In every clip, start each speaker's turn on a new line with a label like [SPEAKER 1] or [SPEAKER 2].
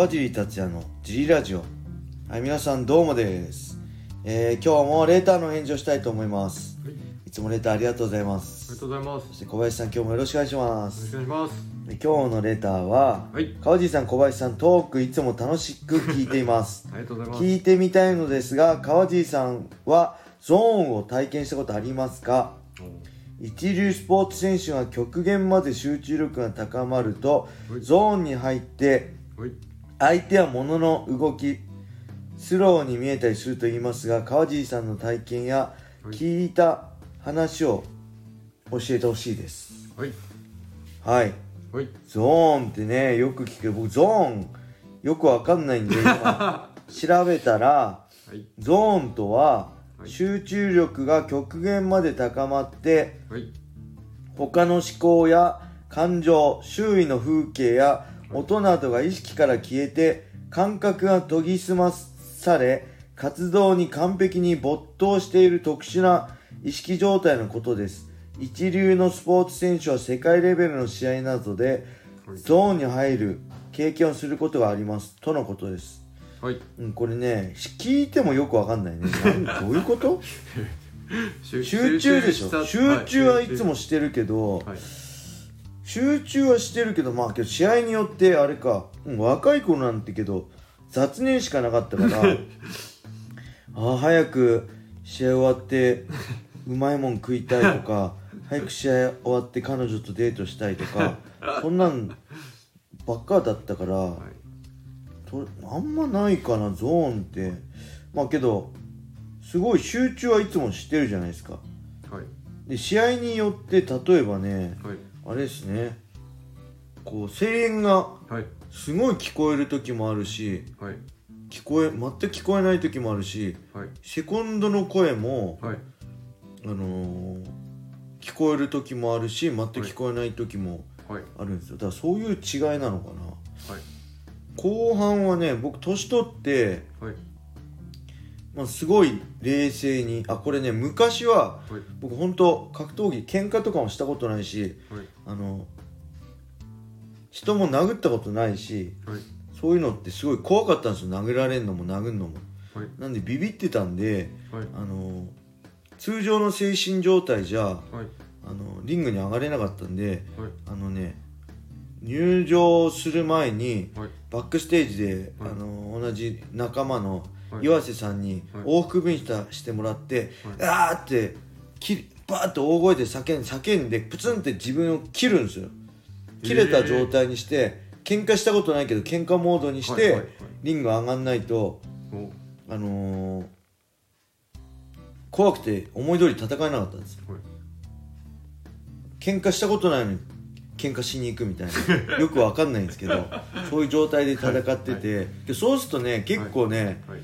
[SPEAKER 1] 川尻達也のジリラジオ。はい皆さんどうもです、えー、今日もレーターの返事をしたいと思います。
[SPEAKER 2] はい、
[SPEAKER 1] いつもレーターありがとうございま
[SPEAKER 2] あり
[SPEAKER 1] す
[SPEAKER 2] がとうございます。
[SPEAKER 1] そして小林さん今日もよろしくお願いしま
[SPEAKER 2] よろし
[SPEAKER 1] す。
[SPEAKER 2] くお願いします。
[SPEAKER 1] で今日のレーターは、
[SPEAKER 2] はい。
[SPEAKER 1] 川尻さん小林さんトークいつも楽しく聞いています。
[SPEAKER 2] ありがとうございます。
[SPEAKER 1] 聞いてみたいのですが川尻さんはゾーンを体験したことありますか？一流スポーツ選手が極限まで集中力が高まると
[SPEAKER 2] はい。
[SPEAKER 1] ゾーンに入って
[SPEAKER 2] はい、
[SPEAKER 1] 相手は物の動きスローに見えたりすると言いますが川尻さんの体験や
[SPEAKER 2] はい。
[SPEAKER 1] 聞いた話を教えてほしいです。
[SPEAKER 2] はい、
[SPEAKER 1] はい。
[SPEAKER 2] はい、
[SPEAKER 1] ゾーンってねよく聞く。僕ゾーンよくわかんないんで今。調べたら
[SPEAKER 2] はい、
[SPEAKER 1] ゾーンとは
[SPEAKER 2] はい。
[SPEAKER 1] 集中力が極限まで高まって
[SPEAKER 2] はい、
[SPEAKER 1] 他の思考や感情周囲の風景や音などが意識から消えて感覚が研ぎ澄まされ活動に完璧に没頭している特殊な意識状態のことです。一流のスポーツ選手は世界レベルの試合などで
[SPEAKER 2] はい。
[SPEAKER 1] ゾーンに入る経験をすることがあります。とのことです、
[SPEAKER 2] はい、
[SPEAKER 1] うん、これね聞いてもよくわかんないね。どういうこと？
[SPEAKER 2] 集
[SPEAKER 1] 集中でしょ。集中はいつもしてるけど、
[SPEAKER 2] はい、
[SPEAKER 1] 集中はしてるけどまあけど試合によってあれか、うん若い頃なんてけど雑念しかなかったから ああ早く試合終わってうまいもん食いたいとか 早く試合終わって彼女とデートしたいとかそんなんばっかだったから、
[SPEAKER 2] はい、
[SPEAKER 1] とあんまないかなゾーンって。まあけどすごい集中はいつもしてるじゃないですか。
[SPEAKER 2] はい、
[SPEAKER 1] で試合によって例えばね
[SPEAKER 2] はい、
[SPEAKER 1] あれですね。こう声援が
[SPEAKER 2] はい、
[SPEAKER 1] すごい聞こえる時もあるし
[SPEAKER 2] はい、
[SPEAKER 1] 聞こえ全く聞こえない時もあるし
[SPEAKER 2] はい、
[SPEAKER 1] セコンドの声も、
[SPEAKER 2] はい、
[SPEAKER 1] あのー聞こえる時もあるし全く聞こえない時も
[SPEAKER 2] はい、
[SPEAKER 1] あるんですよ。だからそういう違いなのかな。
[SPEAKER 2] はい、
[SPEAKER 1] 後半はね僕年取って、
[SPEAKER 2] はい、
[SPEAKER 1] まあ、すごい冷静に。あこれね昔は
[SPEAKER 2] はい、
[SPEAKER 1] 僕本当格闘技喧嘩とかもしたことないし
[SPEAKER 2] はい、
[SPEAKER 1] あの人も殴ったことないし
[SPEAKER 2] はい、
[SPEAKER 1] そういうのってすごい怖かったんですよ。殴られんのも殴るのも。
[SPEAKER 2] はい、
[SPEAKER 1] なんでビビってたんで
[SPEAKER 2] はい、
[SPEAKER 1] あの通常の精神状態じゃ
[SPEAKER 2] はい、
[SPEAKER 1] あのリングに上がれなかったんで
[SPEAKER 2] はい、
[SPEAKER 1] あのね入場する前に
[SPEAKER 2] はい、
[SPEAKER 1] バックステージで、
[SPEAKER 2] はい。
[SPEAKER 1] あの同じ仲間の
[SPEAKER 2] はい
[SPEAKER 1] 岩瀬さんに
[SPEAKER 2] はい。
[SPEAKER 1] 往復分したしてもらって、
[SPEAKER 2] はい。
[SPEAKER 1] あーってきバーッと大声で叫ん叫んでプツンって自分を切るんですよ。切れた状態にして、喧嘩したことないけど喧嘩モードにして、
[SPEAKER 2] はいはいはい。
[SPEAKER 1] リング上がんないと
[SPEAKER 2] お。
[SPEAKER 1] あのー怖くて思い通り戦えなかったんです。よ
[SPEAKER 2] はい、
[SPEAKER 1] 喧嘩したことないのに喧嘩しに行くみたいな。よくわかんないんですけどそういう状態で戦ってて、でそうするとね結構ね、
[SPEAKER 2] はい、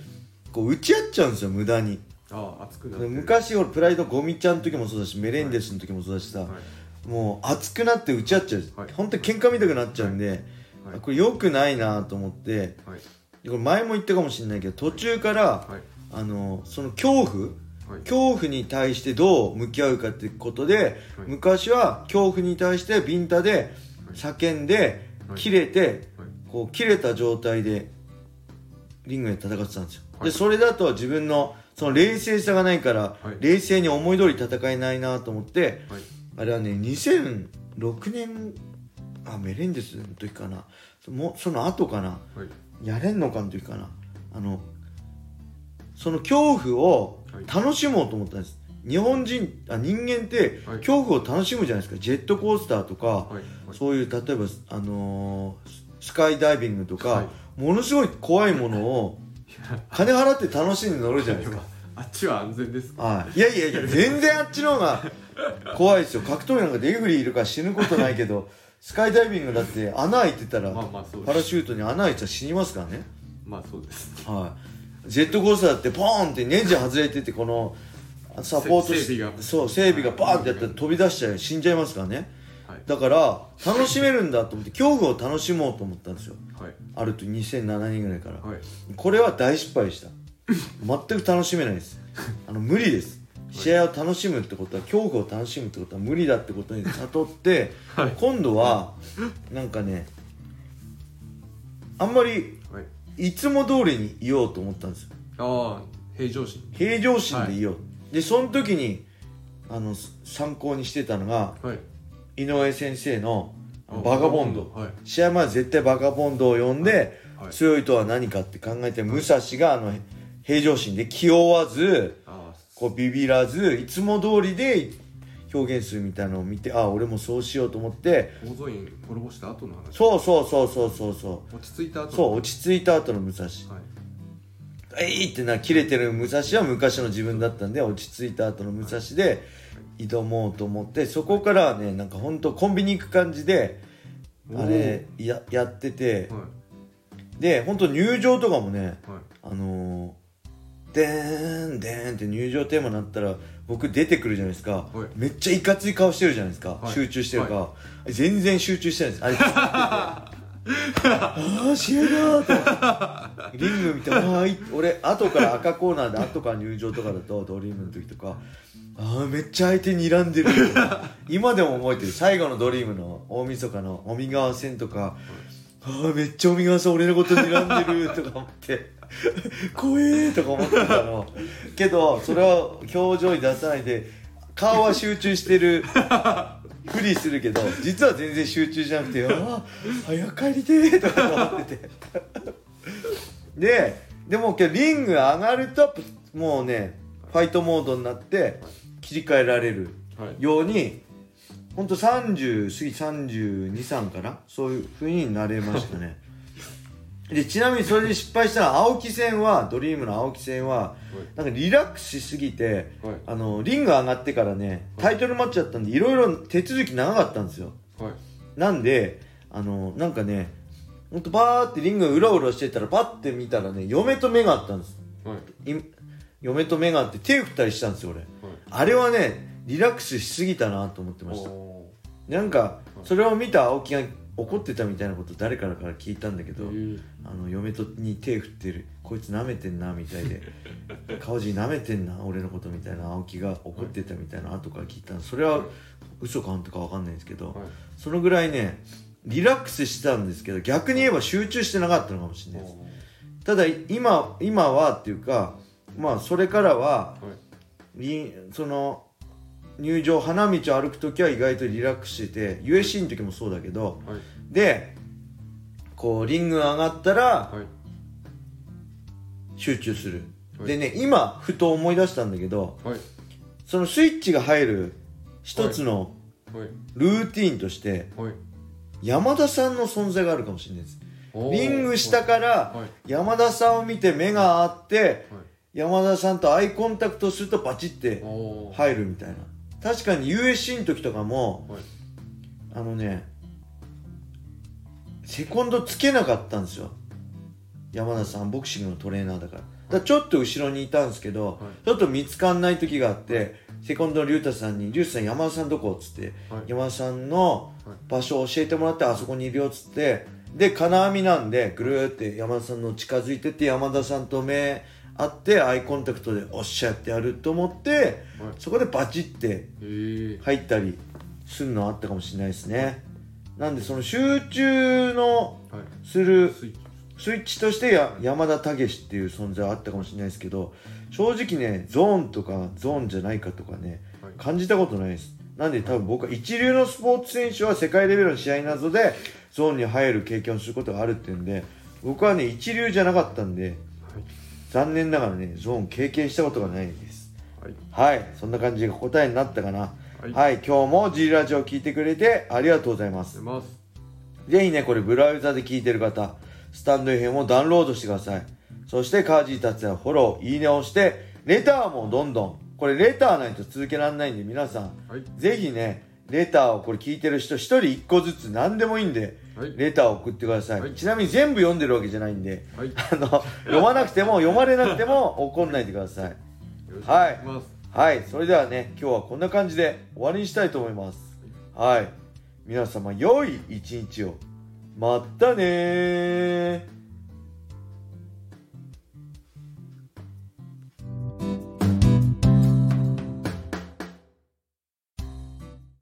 [SPEAKER 1] こう打ち合っちゃうんですよ無駄に。
[SPEAKER 2] ああ、熱くなって。
[SPEAKER 1] 昔俺プライドゴミちゃんの時もそうだしメレンデスの時もそうだしさ、
[SPEAKER 2] はい、
[SPEAKER 1] もう熱くなって打ち合っちゃう、
[SPEAKER 2] はい。
[SPEAKER 1] 本当に喧嘩見たくなっちゃうんで、
[SPEAKER 2] はい。
[SPEAKER 1] あこれよくないなと思って
[SPEAKER 2] はい、
[SPEAKER 1] これ前も言ったかもしれないけど途中から、
[SPEAKER 2] はい、
[SPEAKER 1] あのその恐怖
[SPEAKER 2] はい、
[SPEAKER 1] 恐怖に対してどう向き合うかってことで、
[SPEAKER 2] はい。
[SPEAKER 1] 昔は恐怖に対してビンタで叫んで、
[SPEAKER 2] はい。
[SPEAKER 1] 切れて、
[SPEAKER 2] はい、
[SPEAKER 1] こう切れた状態でリングで戦ってたんですよ、
[SPEAKER 2] はい
[SPEAKER 1] でそれだと自分のその冷静さがないから、
[SPEAKER 2] はい。
[SPEAKER 1] 冷静に思い通り戦えないなと思って
[SPEAKER 2] はい、
[SPEAKER 1] あれはね2006年あメレンデスの時かな。もうその後かな。
[SPEAKER 2] はい、
[SPEAKER 1] やれんのかの時かな。あのその恐怖を楽しもうと思ったんです、日本人あ人間って
[SPEAKER 2] はい。
[SPEAKER 1] 恐怖を楽しむじゃないですか。ジェットコースターとか、そういう例えば、あのースカイダイビングとか、
[SPEAKER 2] はい。
[SPEAKER 1] ものすごい怖いものを金払って楽しんで乗るじゃないですか。
[SPEAKER 2] あっちは安全ですか？
[SPEAKER 1] はい、いやいやいや全然あっちの方が怖いですよ。格闘技なんかデグリーいるから死ぬことないけどスカイダイビングだって穴開いてたら
[SPEAKER 2] まあまあ
[SPEAKER 1] パラシュートに穴開いたら死にますからね。
[SPEAKER 2] まあそうです。
[SPEAKER 1] はい、ジェットコースターだってポーンってネジ外れててこのサポートし
[SPEAKER 2] せ整備が。
[SPEAKER 1] そう整備がバーンってやったら飛び出しちゃう死んじゃいますからね。
[SPEAKER 2] はい、
[SPEAKER 1] だから楽しめるんだと思って恐怖を楽しもうと思ったんですよ。
[SPEAKER 2] はい、
[SPEAKER 1] あると2007年ぐらいから、
[SPEAKER 2] はい、
[SPEAKER 1] これは大失敗でした。全く楽しめないです。あの無理です。試合を楽しむってことは恐怖を楽しむってことは無理だってことに悟って、
[SPEAKER 2] はい。
[SPEAKER 1] 今度はなんかねあんまり
[SPEAKER 2] はい。
[SPEAKER 1] いつも通りにいようと思ったんですよ。
[SPEAKER 2] ああ平常心。
[SPEAKER 1] 平常心でいよう、でその時にあの参考にしてたのが
[SPEAKER 2] はい
[SPEAKER 1] 井上先生の
[SPEAKER 2] あ
[SPEAKER 1] バガボンド。
[SPEAKER 2] はい。
[SPEAKER 1] 試合前は絶対バガボンドを呼んで、
[SPEAKER 2] はい。
[SPEAKER 1] 強いとは何かって考えて武蔵があの平常心で気負わず
[SPEAKER 2] ああ
[SPEAKER 1] こうビビらずいつも通りで表現するみたいなのを見てあ俺もそうしようと思って
[SPEAKER 2] 大蔵院滅ぼした後の話。
[SPEAKER 1] そうそうそうそうそうそ
[SPEAKER 2] 落ち着いた後
[SPEAKER 1] うそう落ち着いた後の武蔵。
[SPEAKER 2] はい。
[SPEAKER 1] えいってな切れてる武蔵は昔の自分だったんで落ち着いた後の武蔵で挑もうと思ってそこからはねなんかほんとコンビニ行く感じであれややってて
[SPEAKER 2] は
[SPEAKER 1] で本当入場とかもねあのー、でーんでーんって入場テーマになったら僕出てくるじゃないですか、
[SPEAKER 2] はい。
[SPEAKER 1] めっちゃいかつい顔してるじゃないですか、
[SPEAKER 2] はい。
[SPEAKER 1] 集中してるか、全然集中してないです。あれ ああ試合だーと。リング見てああい。俺後から赤コーナーで後から入場とかだとドリームの時とかああめっちゃ相手睨んでる。今でも覚えてる。最後のドリームの大晦日の尾身川戦とか、ああめっちゃ尾身川さん俺のこと睨んでる。とか思って。怖えとか思ってたの。けどそれは表情に出さないで顔は集中してるふりするけど実は全然集中じゃなくて「ああ早帰りて」とか思ってて。ででもけどリング上がるともうねファイトモードになって切り替えられる
[SPEAKER 2] はい。
[SPEAKER 1] ようにほんと30過ぎ323かな？そういう風になれましたねでちなみにそれで失敗したら青木戦はドリームの青木戦はなんかリラックスしすぎて
[SPEAKER 2] はい。
[SPEAKER 1] あのリング上がってからねタイトルマッチだったんでいろいろ手続き長かったんですよ。
[SPEAKER 2] はい。
[SPEAKER 1] なんであのなんかねほんとバーってリングうろうろしてたらパッて見たらね嫁と目があったんです。
[SPEAKER 2] はい。
[SPEAKER 1] い嫁と目があって手振ったりしたんですよ俺。
[SPEAKER 2] はい。
[SPEAKER 1] あれはねリラックスしすぎたなと思ってました。
[SPEAKER 2] お
[SPEAKER 1] なんかそれを見た青木が怒ってたみたいなこと誰からから聞いたんだけど
[SPEAKER 2] ーへ
[SPEAKER 1] あの嫁とに手振ってる。こいつ舐めてんなみたいで。顔尻舐めてんな俺のことみたいな青木が怒ってたみたいな後から聞いたの。それは嘘か本当か分かんないんですけど、
[SPEAKER 2] はい。
[SPEAKER 1] そのぐらいねリラックスしてたんですけど逆に言えば集中してなかったのかもしれないです。ただ今今はっていうかまあそれからは
[SPEAKER 2] はい。
[SPEAKER 1] りその入場花道を歩く時は意外とリラックスしてて USC の時もそうだけど
[SPEAKER 2] はい。
[SPEAKER 1] でこうリング上がったら
[SPEAKER 2] はい。
[SPEAKER 1] 集中する、
[SPEAKER 2] はい。
[SPEAKER 1] でね今ふと思い出したんだけど
[SPEAKER 2] はい。
[SPEAKER 1] そのスイッチが入る一つの
[SPEAKER 2] はい。
[SPEAKER 1] ルーティーンとして
[SPEAKER 2] はい。
[SPEAKER 1] 山田さんの存在があるかもしれないです。リング下から
[SPEAKER 2] はい。
[SPEAKER 1] 山田さんを見て目が合って
[SPEAKER 2] はい。
[SPEAKER 1] 山田さんとアイコンタクトするとバチって入るみたいな確かに USC の時とかも
[SPEAKER 2] はい。
[SPEAKER 1] あのねセコンドつけなかったんですよ。山田さんボクシングのトレーナーだから。だちょっと後ろにいたんですけど、
[SPEAKER 2] はい。
[SPEAKER 1] ちょっと見つかんない時があってセコンドの竜太さんに「竜太さん山田さんどこ?」っつって、
[SPEAKER 2] はい。
[SPEAKER 1] 山田さんの
[SPEAKER 2] はい。
[SPEAKER 1] 場所を教えてもらってあそこにいるよっつってで金網なんでぐるーって山田さんの近づいてって山田さんと目合ってアイコンタクトでおっしゃってやると思って
[SPEAKER 2] はい。
[SPEAKER 1] そこでバチって入ったりするのあったかもしれないですね。なんでその集中の
[SPEAKER 2] はい。
[SPEAKER 1] する
[SPEAKER 2] スイッチ
[SPEAKER 1] としてや山田武史っていう存在はあったかもしれないですけど正直ねゾーンとかゾーンじゃないかとかね
[SPEAKER 2] はい。
[SPEAKER 1] 感じたことないです。なんで多分僕は一流のスポーツ選手は世界レベルの試合などでゾーンに入る経験をすることがあるっていうんで僕はね一流じゃなかったんで
[SPEAKER 2] はい
[SPEAKER 1] 残念ながらねゾーン経験したことがないです。
[SPEAKER 2] はい。
[SPEAKER 1] はい。そんな感じが答えになったかな。
[SPEAKER 2] はい。
[SPEAKER 1] はい、今日も G ラジオ聞いてくれてありがとうございます。
[SPEAKER 2] 出ます。
[SPEAKER 1] ぜひね、これブラウザで聞いてる方、スタンド FM をダウンロードしてください。そして、カージー達也フォロー、いいねを押して、レターもどんどん。これレターないと続けられないんで、皆さん、
[SPEAKER 2] はい。
[SPEAKER 1] ぜひね、レターをこれ聞いてる人、一人一個ずつ何でもいいんで、
[SPEAKER 2] はい
[SPEAKER 1] レターを送ってください。
[SPEAKER 2] はい
[SPEAKER 1] ちなみに全部読んでるわけじゃないんで、
[SPEAKER 2] はい
[SPEAKER 1] あの、読まなくても、読まれなくても 怒んないでください。
[SPEAKER 2] よろしくお願い
[SPEAKER 1] はい、それではね、今日はこんな感じで終わりにしたいと思います。はい、皆様良い一日を。またねー。